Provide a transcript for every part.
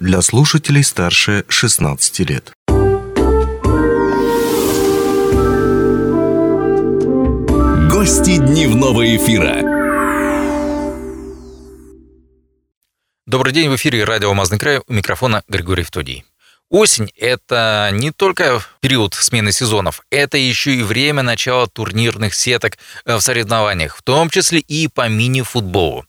для слушателей старше 16 лет. Гости дневного эфира. Добрый день, в эфире радио «Алмазный край», у микрофона Григорий Втодий. Осень – это не только период смены сезонов, это еще и время начала турнирных сеток э, в соревнованиях, в том числе и по мини-футболу.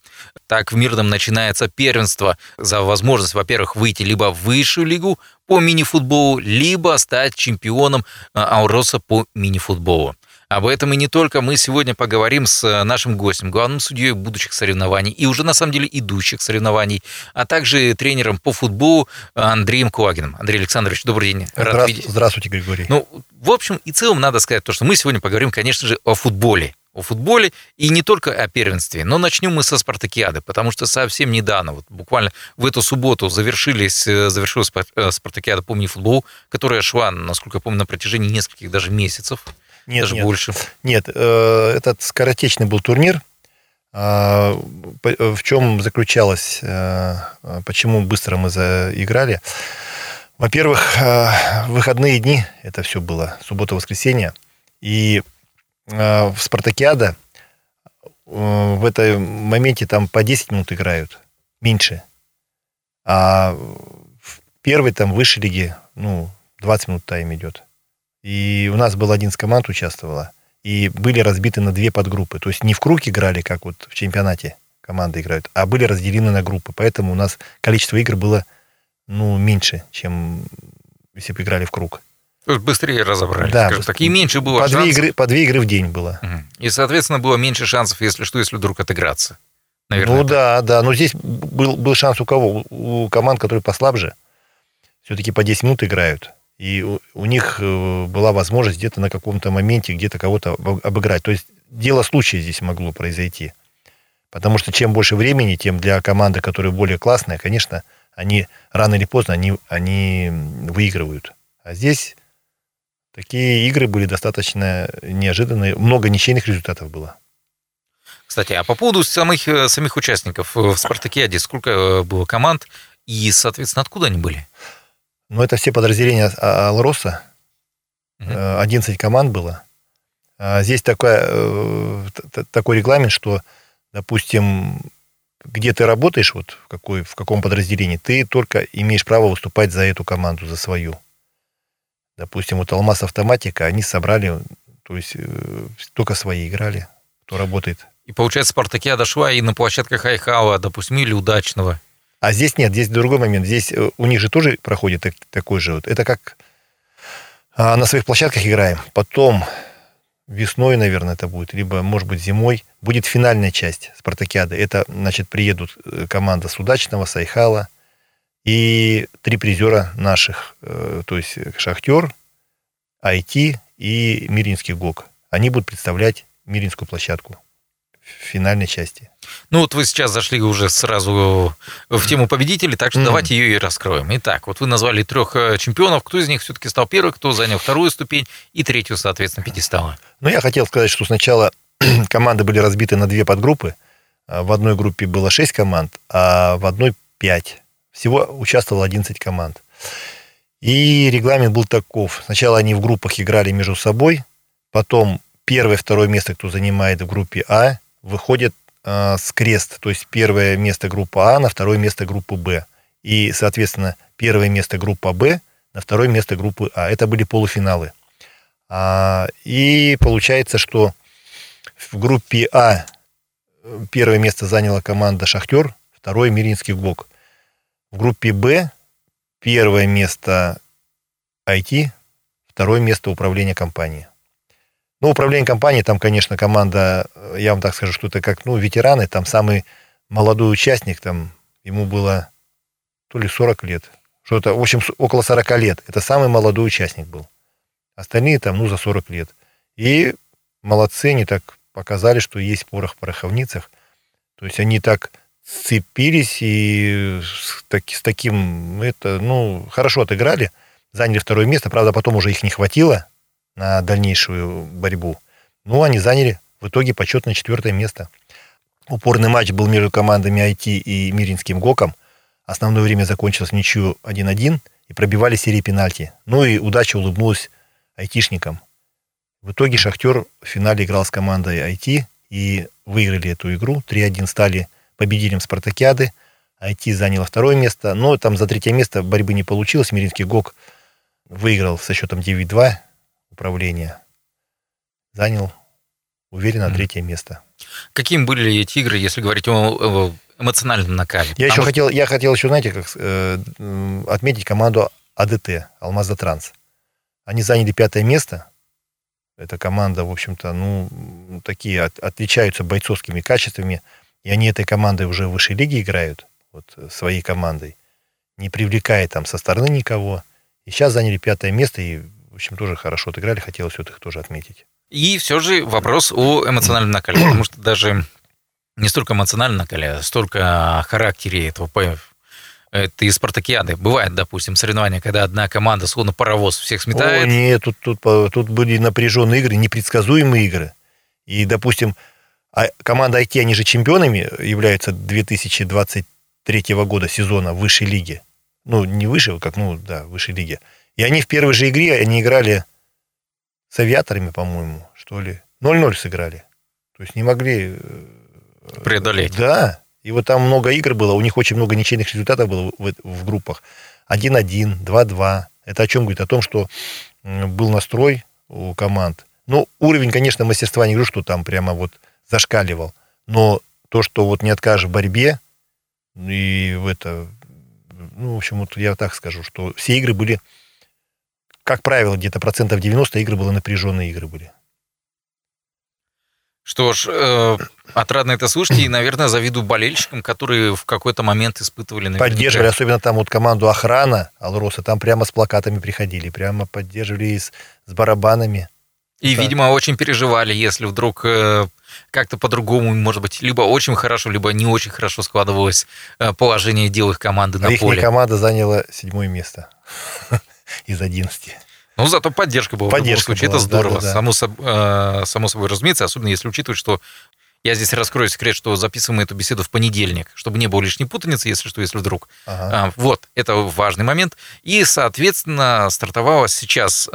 Так в Мирном начинается первенство за возможность, во-первых, выйти либо в высшую лигу по мини-футболу, либо стать чемпионом э, Ауроса по мини-футболу. Об этом и не только мы сегодня поговорим с э, нашим гостем, главным судьей будущих соревнований и уже на самом деле идущих соревнований, а также тренером по футболу Андреем Кулагиным. Андрей Александрович, добрый день. Рад Здравствуйте, видеть. Здравствуйте, Григорий. Ну, в общем и целом надо сказать то, что мы сегодня поговорим, конечно же, о футболе о футболе и не только о первенстве. Но начнем мы со спартакиады, потому что совсем недавно, вот буквально в эту субботу завершились, э, завершилась э, спартакиада по мини-футболу, которая шла, насколько я помню, на протяжении нескольких даже месяцев, нет, даже нет, больше. Нет, э, этот скоротечный был турнир. А, в чем заключалось, почему быстро мы заиграли? Во-первых, выходные дни, это все было, суббота-воскресенье, и в Спартакиада в этом моменте там по 10 минут играют, меньше. А в первой там высшей лиге, ну, 20 минут тайм идет. И у нас было 11 команд участвовало. И были разбиты на две подгруппы. То есть не в круг играли, как вот в чемпионате команды играют, а были разделены на группы. Поэтому у нас количество игр было ну, меньше, чем если бы играли в круг. То есть быстрее разобрались, да, скажем так. И меньше было по шансов. Две игры, по две игры в день было. И, соответственно, было меньше шансов, если что, если вдруг отыграться. Наверное, ну да, да. Но здесь был, был шанс у кого? У команд, которые послабже. Все-таки по 10 минут играют. И у, у них э, была возможность где-то на каком-то моменте где-то кого-то обыграть. То есть дело случая здесь могло произойти. Потому что чем больше времени, тем для команды, которая более классная, конечно, они рано или поздно они, они выигрывают. А здесь Такие игры были достаточно неожиданные. Много ничейных результатов было. Кстати, а по поводу самих, э, самих участников в «Спартакиаде» сколько э, было команд и, соответственно, откуда они были? Ну, это все подразделения а, Алроса. Угу. 11 команд было. А здесь такой, такой регламент, что, допустим, где ты работаешь, вот в, какой, в каком подразделении, ты только имеешь право выступать за эту команду, за свою. Допустим, вот Алмаз Автоматика, они собрали, то есть э, только свои играли, кто работает. И получается, Спартакиада шла и на площадках Айхала, допустим, или Удачного. А здесь нет, здесь другой момент. Здесь э, у них же тоже проходит такой же вот. Это как а, на своих площадках играем. Потом весной, наверное, это будет, либо, может быть, зимой, будет финальная часть Спартакиады. Это, значит, приедут э, команда с Удачного, с Айхала, и три призера наших, э, то есть Шахтер, IT и Миринский ГОК. Они будут представлять Миринскую площадку в финальной части. Ну вот вы сейчас зашли уже сразу в тему победителей, так что mm. давайте ее и раскроем. Итак, вот вы назвали трех э, чемпионов. Кто из них все-таки стал первым, кто занял вторую ступень и третью, соответственно, пятистала? Ну, я хотел сказать, что сначала команды были разбиты на две подгруппы. В одной группе было шесть команд, а в одной пять. Всего участвовало 11 команд. И регламент был таков. Сначала они в группах играли между собой, потом первое, второе место, кто занимает в группе А, выходит э, с крест, то есть первое место группа А на второе место группы Б. И, соответственно, первое место группа Б на второе место группы А. Это были полуфиналы. А, и получается, что в группе А первое место заняла команда «Шахтер», второе – Миринский ГОК. В группе Б первое место IT, второе место управления компанией. Ну, управление компанией, там, конечно, команда, я вам так скажу, что это как, ну, ветераны, там самый молодой участник, там, ему было то ли 40 лет, что-то, в общем, около 40 лет. Это самый молодой участник был. Остальные там, ну, за 40 лет. И молодцы, они так показали, что есть порох в пороховницах. То есть они так сцепились и с, так, с таким, это, ну, хорошо отыграли, заняли второе место, правда, потом уже их не хватило на дальнейшую борьбу. Ну, они заняли в итоге почетное четвертое место. Упорный матч был между командами IT и Миринским ГОКом. Основное время закончилось в ничью 1-1 и пробивали серии пенальти. Ну и удача улыбнулась айтишникам. В итоге «Шахтер» в финале играл с командой IT и выиграли эту игру. 3-1 стали победителем «Спартакиады». IT заняло второе место, но там за третье место борьбы не получилось. Миринский ГОК выиграл со счетом 9-2 управление. Занял уверенно третье место. Какими были эти игры, если говорить о эмоциональном накале? Я еще хотел, я хотел еще, знаете, как э, отметить команду АДТ, Алмаза Транс. Они заняли пятое место. Эта команда, в общем-то, ну, такие от, отличаются бойцовскими качествами. И они этой командой уже в высшей лиге играют, вот своей командой. Не привлекая там со стороны никого. И сейчас заняли пятое место и, в общем, тоже хорошо отыграли. Хотелось вот их тоже отметить. И все же вопрос о эмоциональном накале, потому что даже не столько эмоциональном накале, а столько о характере этого это из спартакиады. Бывает, допустим, соревнования, когда одна команда, словно паровоз, всех сметает. О, нет, тут, тут, тут были напряженные игры, непредсказуемые игры. И, допустим, а команда IT, они же чемпионами являются 2023 года сезона высшей лиге. Ну, не выше, как, ну, да, высшей лиге. И они в первой же игре, они играли с авиаторами, по-моему, что ли. 0-0 сыграли. То есть не могли... Э, Преодолеть. Да. И вот там много игр было, у них очень много ничейных результатов было в, в группах. 1-1, 2-2. Это о чем говорит? О том, что был настрой у команд. Ну, уровень, конечно, мастерства не говорю, что там прямо вот зашкаливал. Но то, что вот не откажешь в борьбе, и в это, ну, в общем, вот я так скажу, что все игры были, как правило, где-то процентов 90 игры было напряженные игры были. Что ж, э, отрадно это слышать, и, наверное, завидую болельщикам, которые в какой-то момент испытывали... Наверняка... Поддерживали, особенно там вот команду охрана Алроса, там прямо с плакатами приходили, прямо поддерживали с, с барабанами. И, да. видимо, очень переживали, если вдруг э, как-то по-другому, может быть, либо очень хорошо, либо не очень хорошо складывалось э, положение дел их команды а на их поле. команда заняла седьмое место из одиннадцати. Ну, зато поддержка была поддержка в любом случае. Была, это здорово. Да, да, Само, э, само собой разумеется, особенно если учитывать, что я здесь раскрою секрет, что записываем эту беседу в понедельник, чтобы не было лишней путаницы, если что, если вдруг. Ага. А, вот, это важный момент. И, соответственно, стартовала сейчас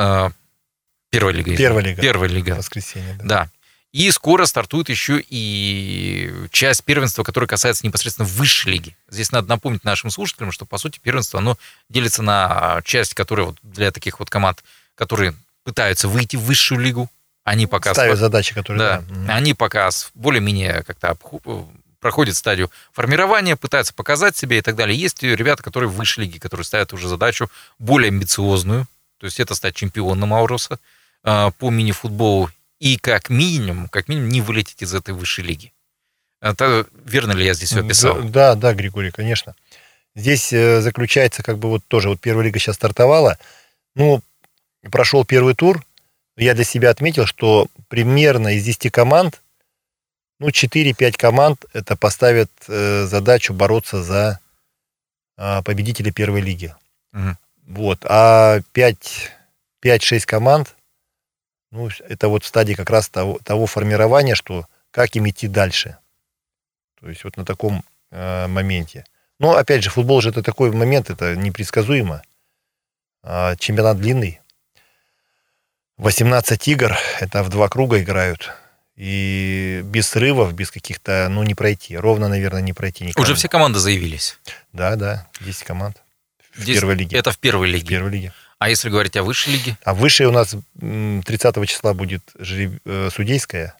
первая лига. Первая лига. Первая лига. Воскресенье, да. Да. И скоро стартует еще и часть первенства, которая касается непосредственно высшей лиги. Здесь надо напомнить нашим слушателям, что, по сути, первенство, оно делится на часть, которая вот для таких вот команд, которые пытаются выйти в высшую лигу, они пока... Ставят задачи, которые... Да, да. они пока более-менее как-то проходят стадию формирования, пытаются показать себя и так далее. Есть ребята, которые в высшей лиге, которые ставят уже задачу более амбициозную, то есть это стать чемпионом Ауруса по мини-футболу и как минимум, как минимум не вылететь из этой высшей лиги. Это, верно ли я здесь все описал? Да, да, Григорий, конечно. Здесь э, заключается как бы вот тоже, вот первая лига сейчас стартовала, ну, прошел первый тур, я для себя отметил, что примерно из 10 команд, ну, 4-5 команд это поставят э, задачу бороться за э, победителя первой лиги. Угу. Вот. А 5-6 команд ну, это вот в стадии как раз того, того формирования, что как им идти дальше. То есть вот на таком э, моменте. Но опять же, футбол же это такой момент, это непредсказуемо. А, чемпионат длинный. 18 игр, это в два круга играют. И без срывов, без каких-то, ну, не пройти. Ровно, наверное, не пройти никому. Уже все команды заявились? Да, да, 10 команд. В 10, первой лиге. Это в первой лиге? В первой лиге. А если говорить о высшей лиге? А высшей у нас 30 числа будет э, судейская.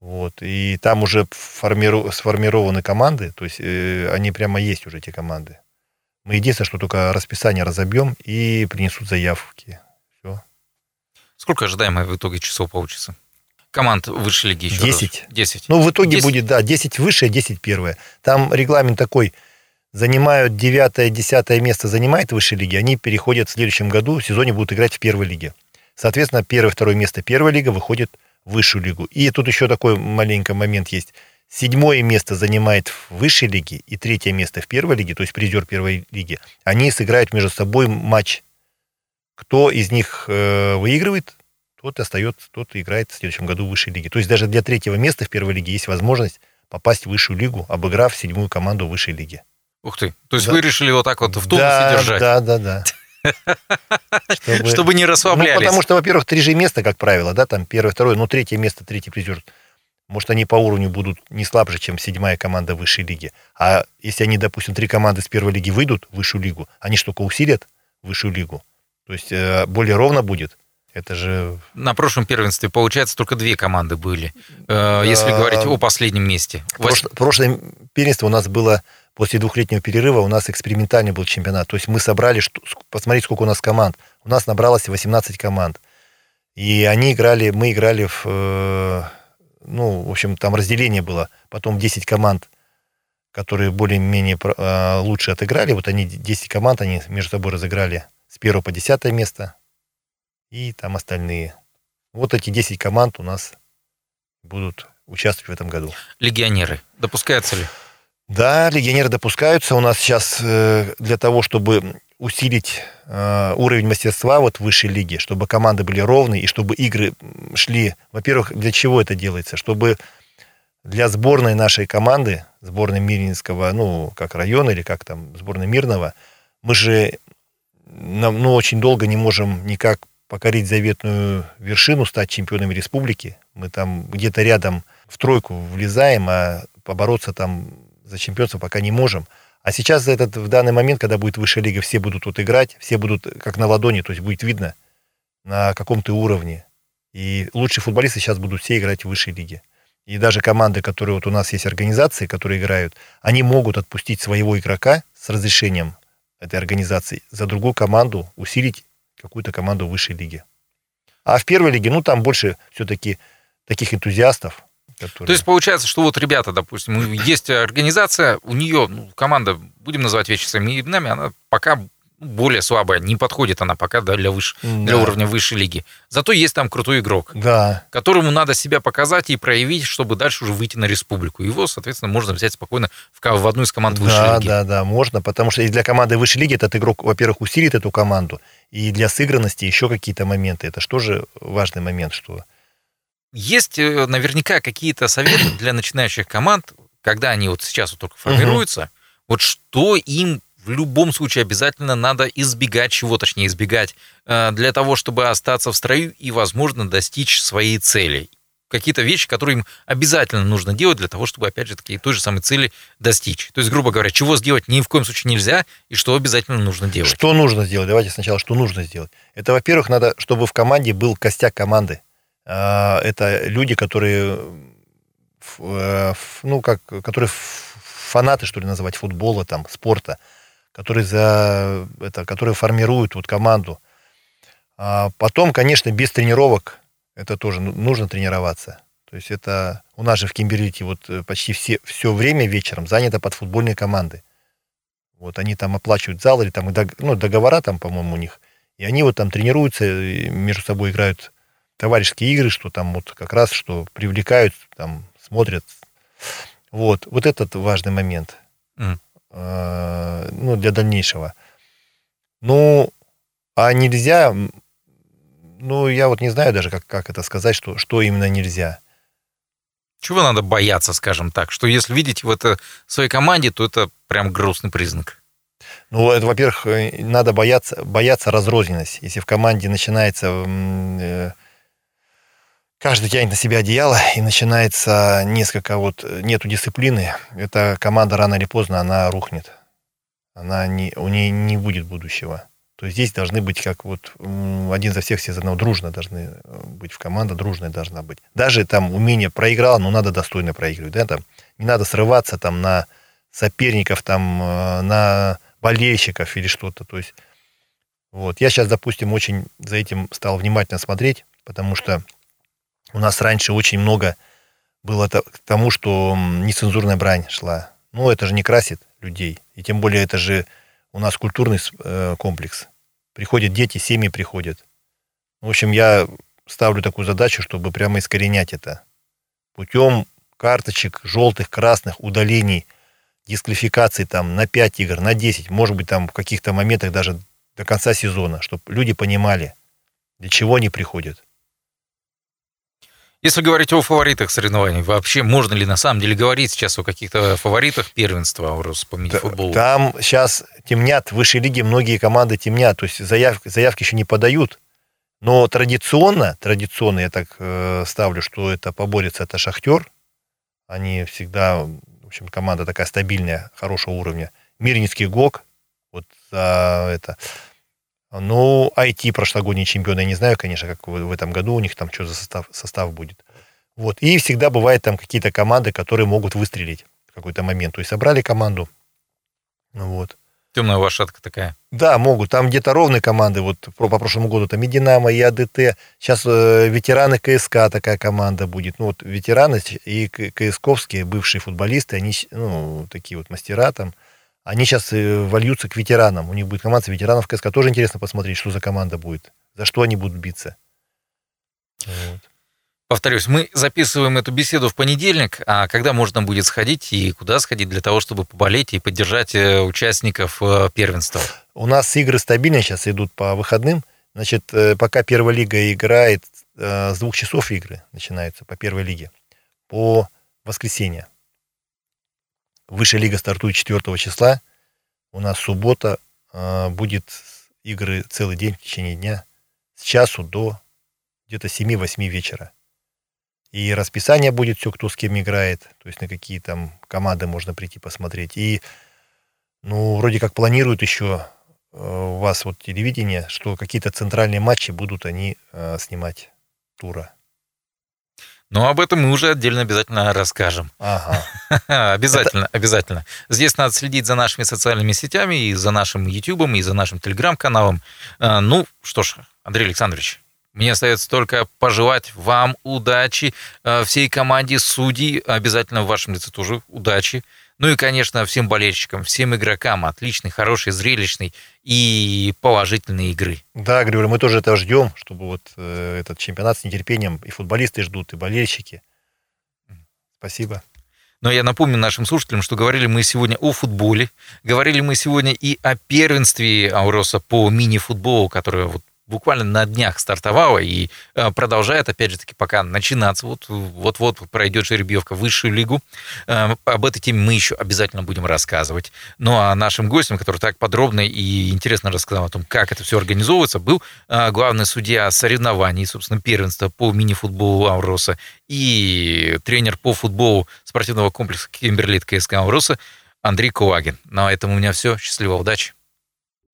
Вот. И там уже формиру... сформированы команды, то есть э, они прямо есть уже эти команды. Мы единственное, что только расписание разобьем и принесут заявки. Все. Сколько ожидаемое в итоге часов получится? Команд высшей лиги еще 10. Раз. 10. Ну, в итоге 10? будет, да, 10 высшее, 10 первое. Там регламент такой – занимают 9-10 место, занимает высшей лиги, они переходят в следующем году, в сезоне будут играть в первой лиге. Соответственно, первое-второе место первой лиги выходит в высшую лигу. И тут еще такой маленький момент есть. Седьмое место занимает в высшей лиге и третье место в первой лиге, то есть призер первой лиги. Они сыграют между собой матч. Кто из них э, выигрывает, тот остается, тот играет в следующем году в высшей лиге. То есть даже для третьего места в первой лиге есть возможность попасть в высшую лигу, обыграв седьмую команду высшей лиги. Ух ты. То есть Да. вы решили вот так вот в тонусе да, держать, Да, да, да. Чтобы- чтобы не Ну, расслаблялись. потому что, во-первых, три же места, как правило, да, там первое, второе, ну, третье место, третий призер. Может, они по уровню будут не слабже, чем седьмая команда высшей лиги. А если они, допустим, три команды с первой лиги выйдут в высшую лигу, они что, только усилят высшую лигу? То есть э, более ровно будет? Это же... На прошлом первенстве, получается, только две команды были, э, если говорить о последнем месте. Прошлое первенство у нас было после двухлетнего перерыва, у нас экспериментальный был чемпионат. То есть мы собрали, посмотрите, сколько у нас команд. У нас набралось 18 команд. И они играли, мы играли в... э, ну, в общем, там разделение было. Потом 10 команд, которые более-менее э, лучше отыграли. Вот они, 10 команд, они между собой разыграли с 1 по 10 место. И там остальные. Вот эти 10 команд у нас будут участвовать в этом году. Легионеры. Допускается ли? Да, легионеры допускаются. У нас сейчас э, для того, чтобы усилить э, уровень мастерства вот в высшей лиге, чтобы команды были ровные и чтобы игры шли. Во-первых, для чего это делается? Чтобы для сборной нашей команды, сборной Мирнинского, ну, как района или как там, сборной Мирного, мы же нам, ну, очень долго не можем никак покорить заветную вершину, стать чемпионами республики. Мы там где-то рядом в тройку влезаем, а побороться там за чемпионство пока не можем. А сейчас этот, в данный момент, когда будет высшая лига, все будут тут играть, все будут как на ладони, то есть будет видно на каком ты уровне. И лучшие футболисты сейчас будут все играть в высшей лиге. И даже команды, которые вот у нас есть организации, которые играют, они могут отпустить своего игрока с разрешением этой организации за другую команду, усилить какую-то команду в высшей лиге. А в первой лиге, ну, там больше все-таки таких энтузиастов, которые... То есть получается, что вот ребята, допустим, есть организация, у нее ну, команда, будем называть вещи своими именами, она пока более слабая, не подходит она пока да, для, выше, для Да. уровня высшей лиги. Зато есть там крутой игрок, Да, которому надо себя показать и проявить, чтобы дальше уже выйти на республику. Его, соответственно, можно взять спокойно в, в одну из команд высшей да, лиги. да, да, можно, потому что и для команды высшей лиги этот игрок, во-первых, усилит эту команду, и для сыгранности еще какие-то моменты. Это же тоже важный момент, что Есть э, наверняка какие-то советы для начинающих команд, когда они вот сейчас вот только формируются, вот что им в любом случае обязательно надо избегать, чего точнее избегать, э, для того, чтобы остаться в строю и, возможно, достичь своей цели. Какие-то вещи, которые им обязательно нужно делать для того, чтобы, опять же, такие той же самой цели достичь. То есть, грубо говоря, чего сделать ни в коем случае нельзя и что обязательно нужно делать. Что нужно сделать? Давайте сначала, что нужно сделать. Это, во-первых, надо, чтобы в команде был костяк команды. А, Это люди, которые, э, ф- ну, как, которые фанаты, что ли, называть, футбола, там, спорта, которые, за, это, которые формируют вот команду. А потом, конечно, без тренировок это тоже ну- нужно тренироваться. То есть это у нас же в Кимберлите вот э, почти все, все время вечером занято под футбольные команды. Вот они там оплачивают зал или там ну, договора там, по-моему, у них. И они вот там тренируются, между собой играют товарищеские игры, что там вот как раз, что привлекают, там смотрят. Вот, вот этот важный момент. Э, ну, для дальнейшего. Ну, а нельзя, ну, я вот не знаю даже, как, как это сказать, что, что именно нельзя. Чего надо бояться, скажем так? Что если видите в это своей команде, то это прям грустный признак. Ну, это, во-первых, э, надо бояться, бояться разрозненность. Если в команде начинается... каждый тянет на себя одеяло, и начинается несколько вот... э, Нету дисциплины, эта команда рано или поздно, она рухнет. Она не, у нее не будет будущего. То есть здесь должны быть как вот один за всех, все за одного, дружно должны э, быть в команда, дружная должна быть. Даже там умение проиграл, но надо достойно проигрывать, да, там не надо срываться там на соперников, там э, на болельщиков или что-то. То есть вот я сейчас, допустим, очень за этим стал внимательно смотреть, потому что у нас раньше очень много было к тому, что нецензурная брань шла. Ну, это же не красит людей. И тем более это же у нас культурный э, комплекс. Приходят дети, семьи приходят. В общем, я ставлю такую задачу, чтобы прямо искоренять это. Путем карточек желтых, красных, удалений, дисквалификаций там на 5 игр, на 10, может быть, там в каких-то моментах даже до конца сезона, чтобы люди понимали, для чего они приходят. Если говорить о фаворитах соревнований, вообще можно ли на самом деле говорить сейчас о каких-то фаворитах первенства Аурус по мини-футболу? Там сейчас темнят, в высшей лиге многие команды темнят, то есть заявки, заявки еще не подают. Но традиционно, традиционно я так э, ставлю, что это поборется, это Шахтер. Они всегда, в общем, команда такая стабильная, хорошего уровня. Мирницкий ГОК, вот за это. Ну, IT прошлогодний чемпион, я не знаю, конечно, как в, в этом году у них там что за состав, состав будет. Вот. И всегда бывают там какие-то команды, которые могут выстрелить в какой-то момент. То есть собрали команду, вот. Темная лошадка такая. Да, могут. Там где-то ровные команды. Вот по, по прошлому году там и Динамо, и АДТ. Сейчас э, ветераны КСК такая команда будет. Ну вот ветераны и КСКовские бывшие футболисты, они, ну, такие вот мастера там. Они сейчас э, вольются к ветеранам. У них будет команда ветеранов КСК. Тоже интересно посмотреть, что за команда будет. За что они будут биться. Вот. Повторюсь, мы записываем эту беседу в понедельник, а когда можно будет сходить и куда сходить для того, чтобы поболеть и поддержать э, участников э, первенства? У нас игры стабильно сейчас идут по выходным. Значит, пока первая лига играет, с двух часов игры начинаются по первой лиге. По воскресенье. Высшая лига стартует 4 числа. У нас суббота э, будет игры целый день в течение дня с часу до где-то 7-8 вечера. И расписание будет все, кто с кем играет, то есть на какие там команды можно прийти посмотреть. И, ну, вроде как планируют еще э, у вас вот телевидение, что какие-то центральные матчи будут они э, снимать тура. Но об этом мы уже отдельно обязательно расскажем. Ага. обязательно, Это... обязательно. Здесь надо следить за нашими социальными сетями, и за нашим YouTube, и за нашим Телеграм-каналом. А, ну, что ж, Андрей Александрович, мне остается только пожелать вам удачи, а, всей команде судей, обязательно в вашем лице тоже удачи. Ну и, конечно, всем болельщикам, всем игрокам отличной, хорошей, зрелищной и положительной игры. Да, Григорий, мы тоже этого ждем, чтобы вот э, этот чемпионат с нетерпением и футболисты ждут, и болельщики. Спасибо. Но я напомню нашим слушателям, что говорили мы сегодня о футболе, говорили мы сегодня и о первенстве Ауроса по мини-футболу, которое вот буквально на днях стартовала и э, продолжает, опять же таки, пока начинаться. Вот, вот-вот пройдет жеребьевка в высшую лигу. Э, об этой теме мы еще обязательно будем рассказывать. Ну а нашим гостем, который так подробно и интересно рассказал о том, как это все организовывается, был э, главный судья соревнований, собственно, первенства по мини-футболу Ауроса и тренер по футболу спортивного комплекса Кимберлит КСК Ауроса Андрей Кулагин. На этом у меня все. Счастливо, удачи!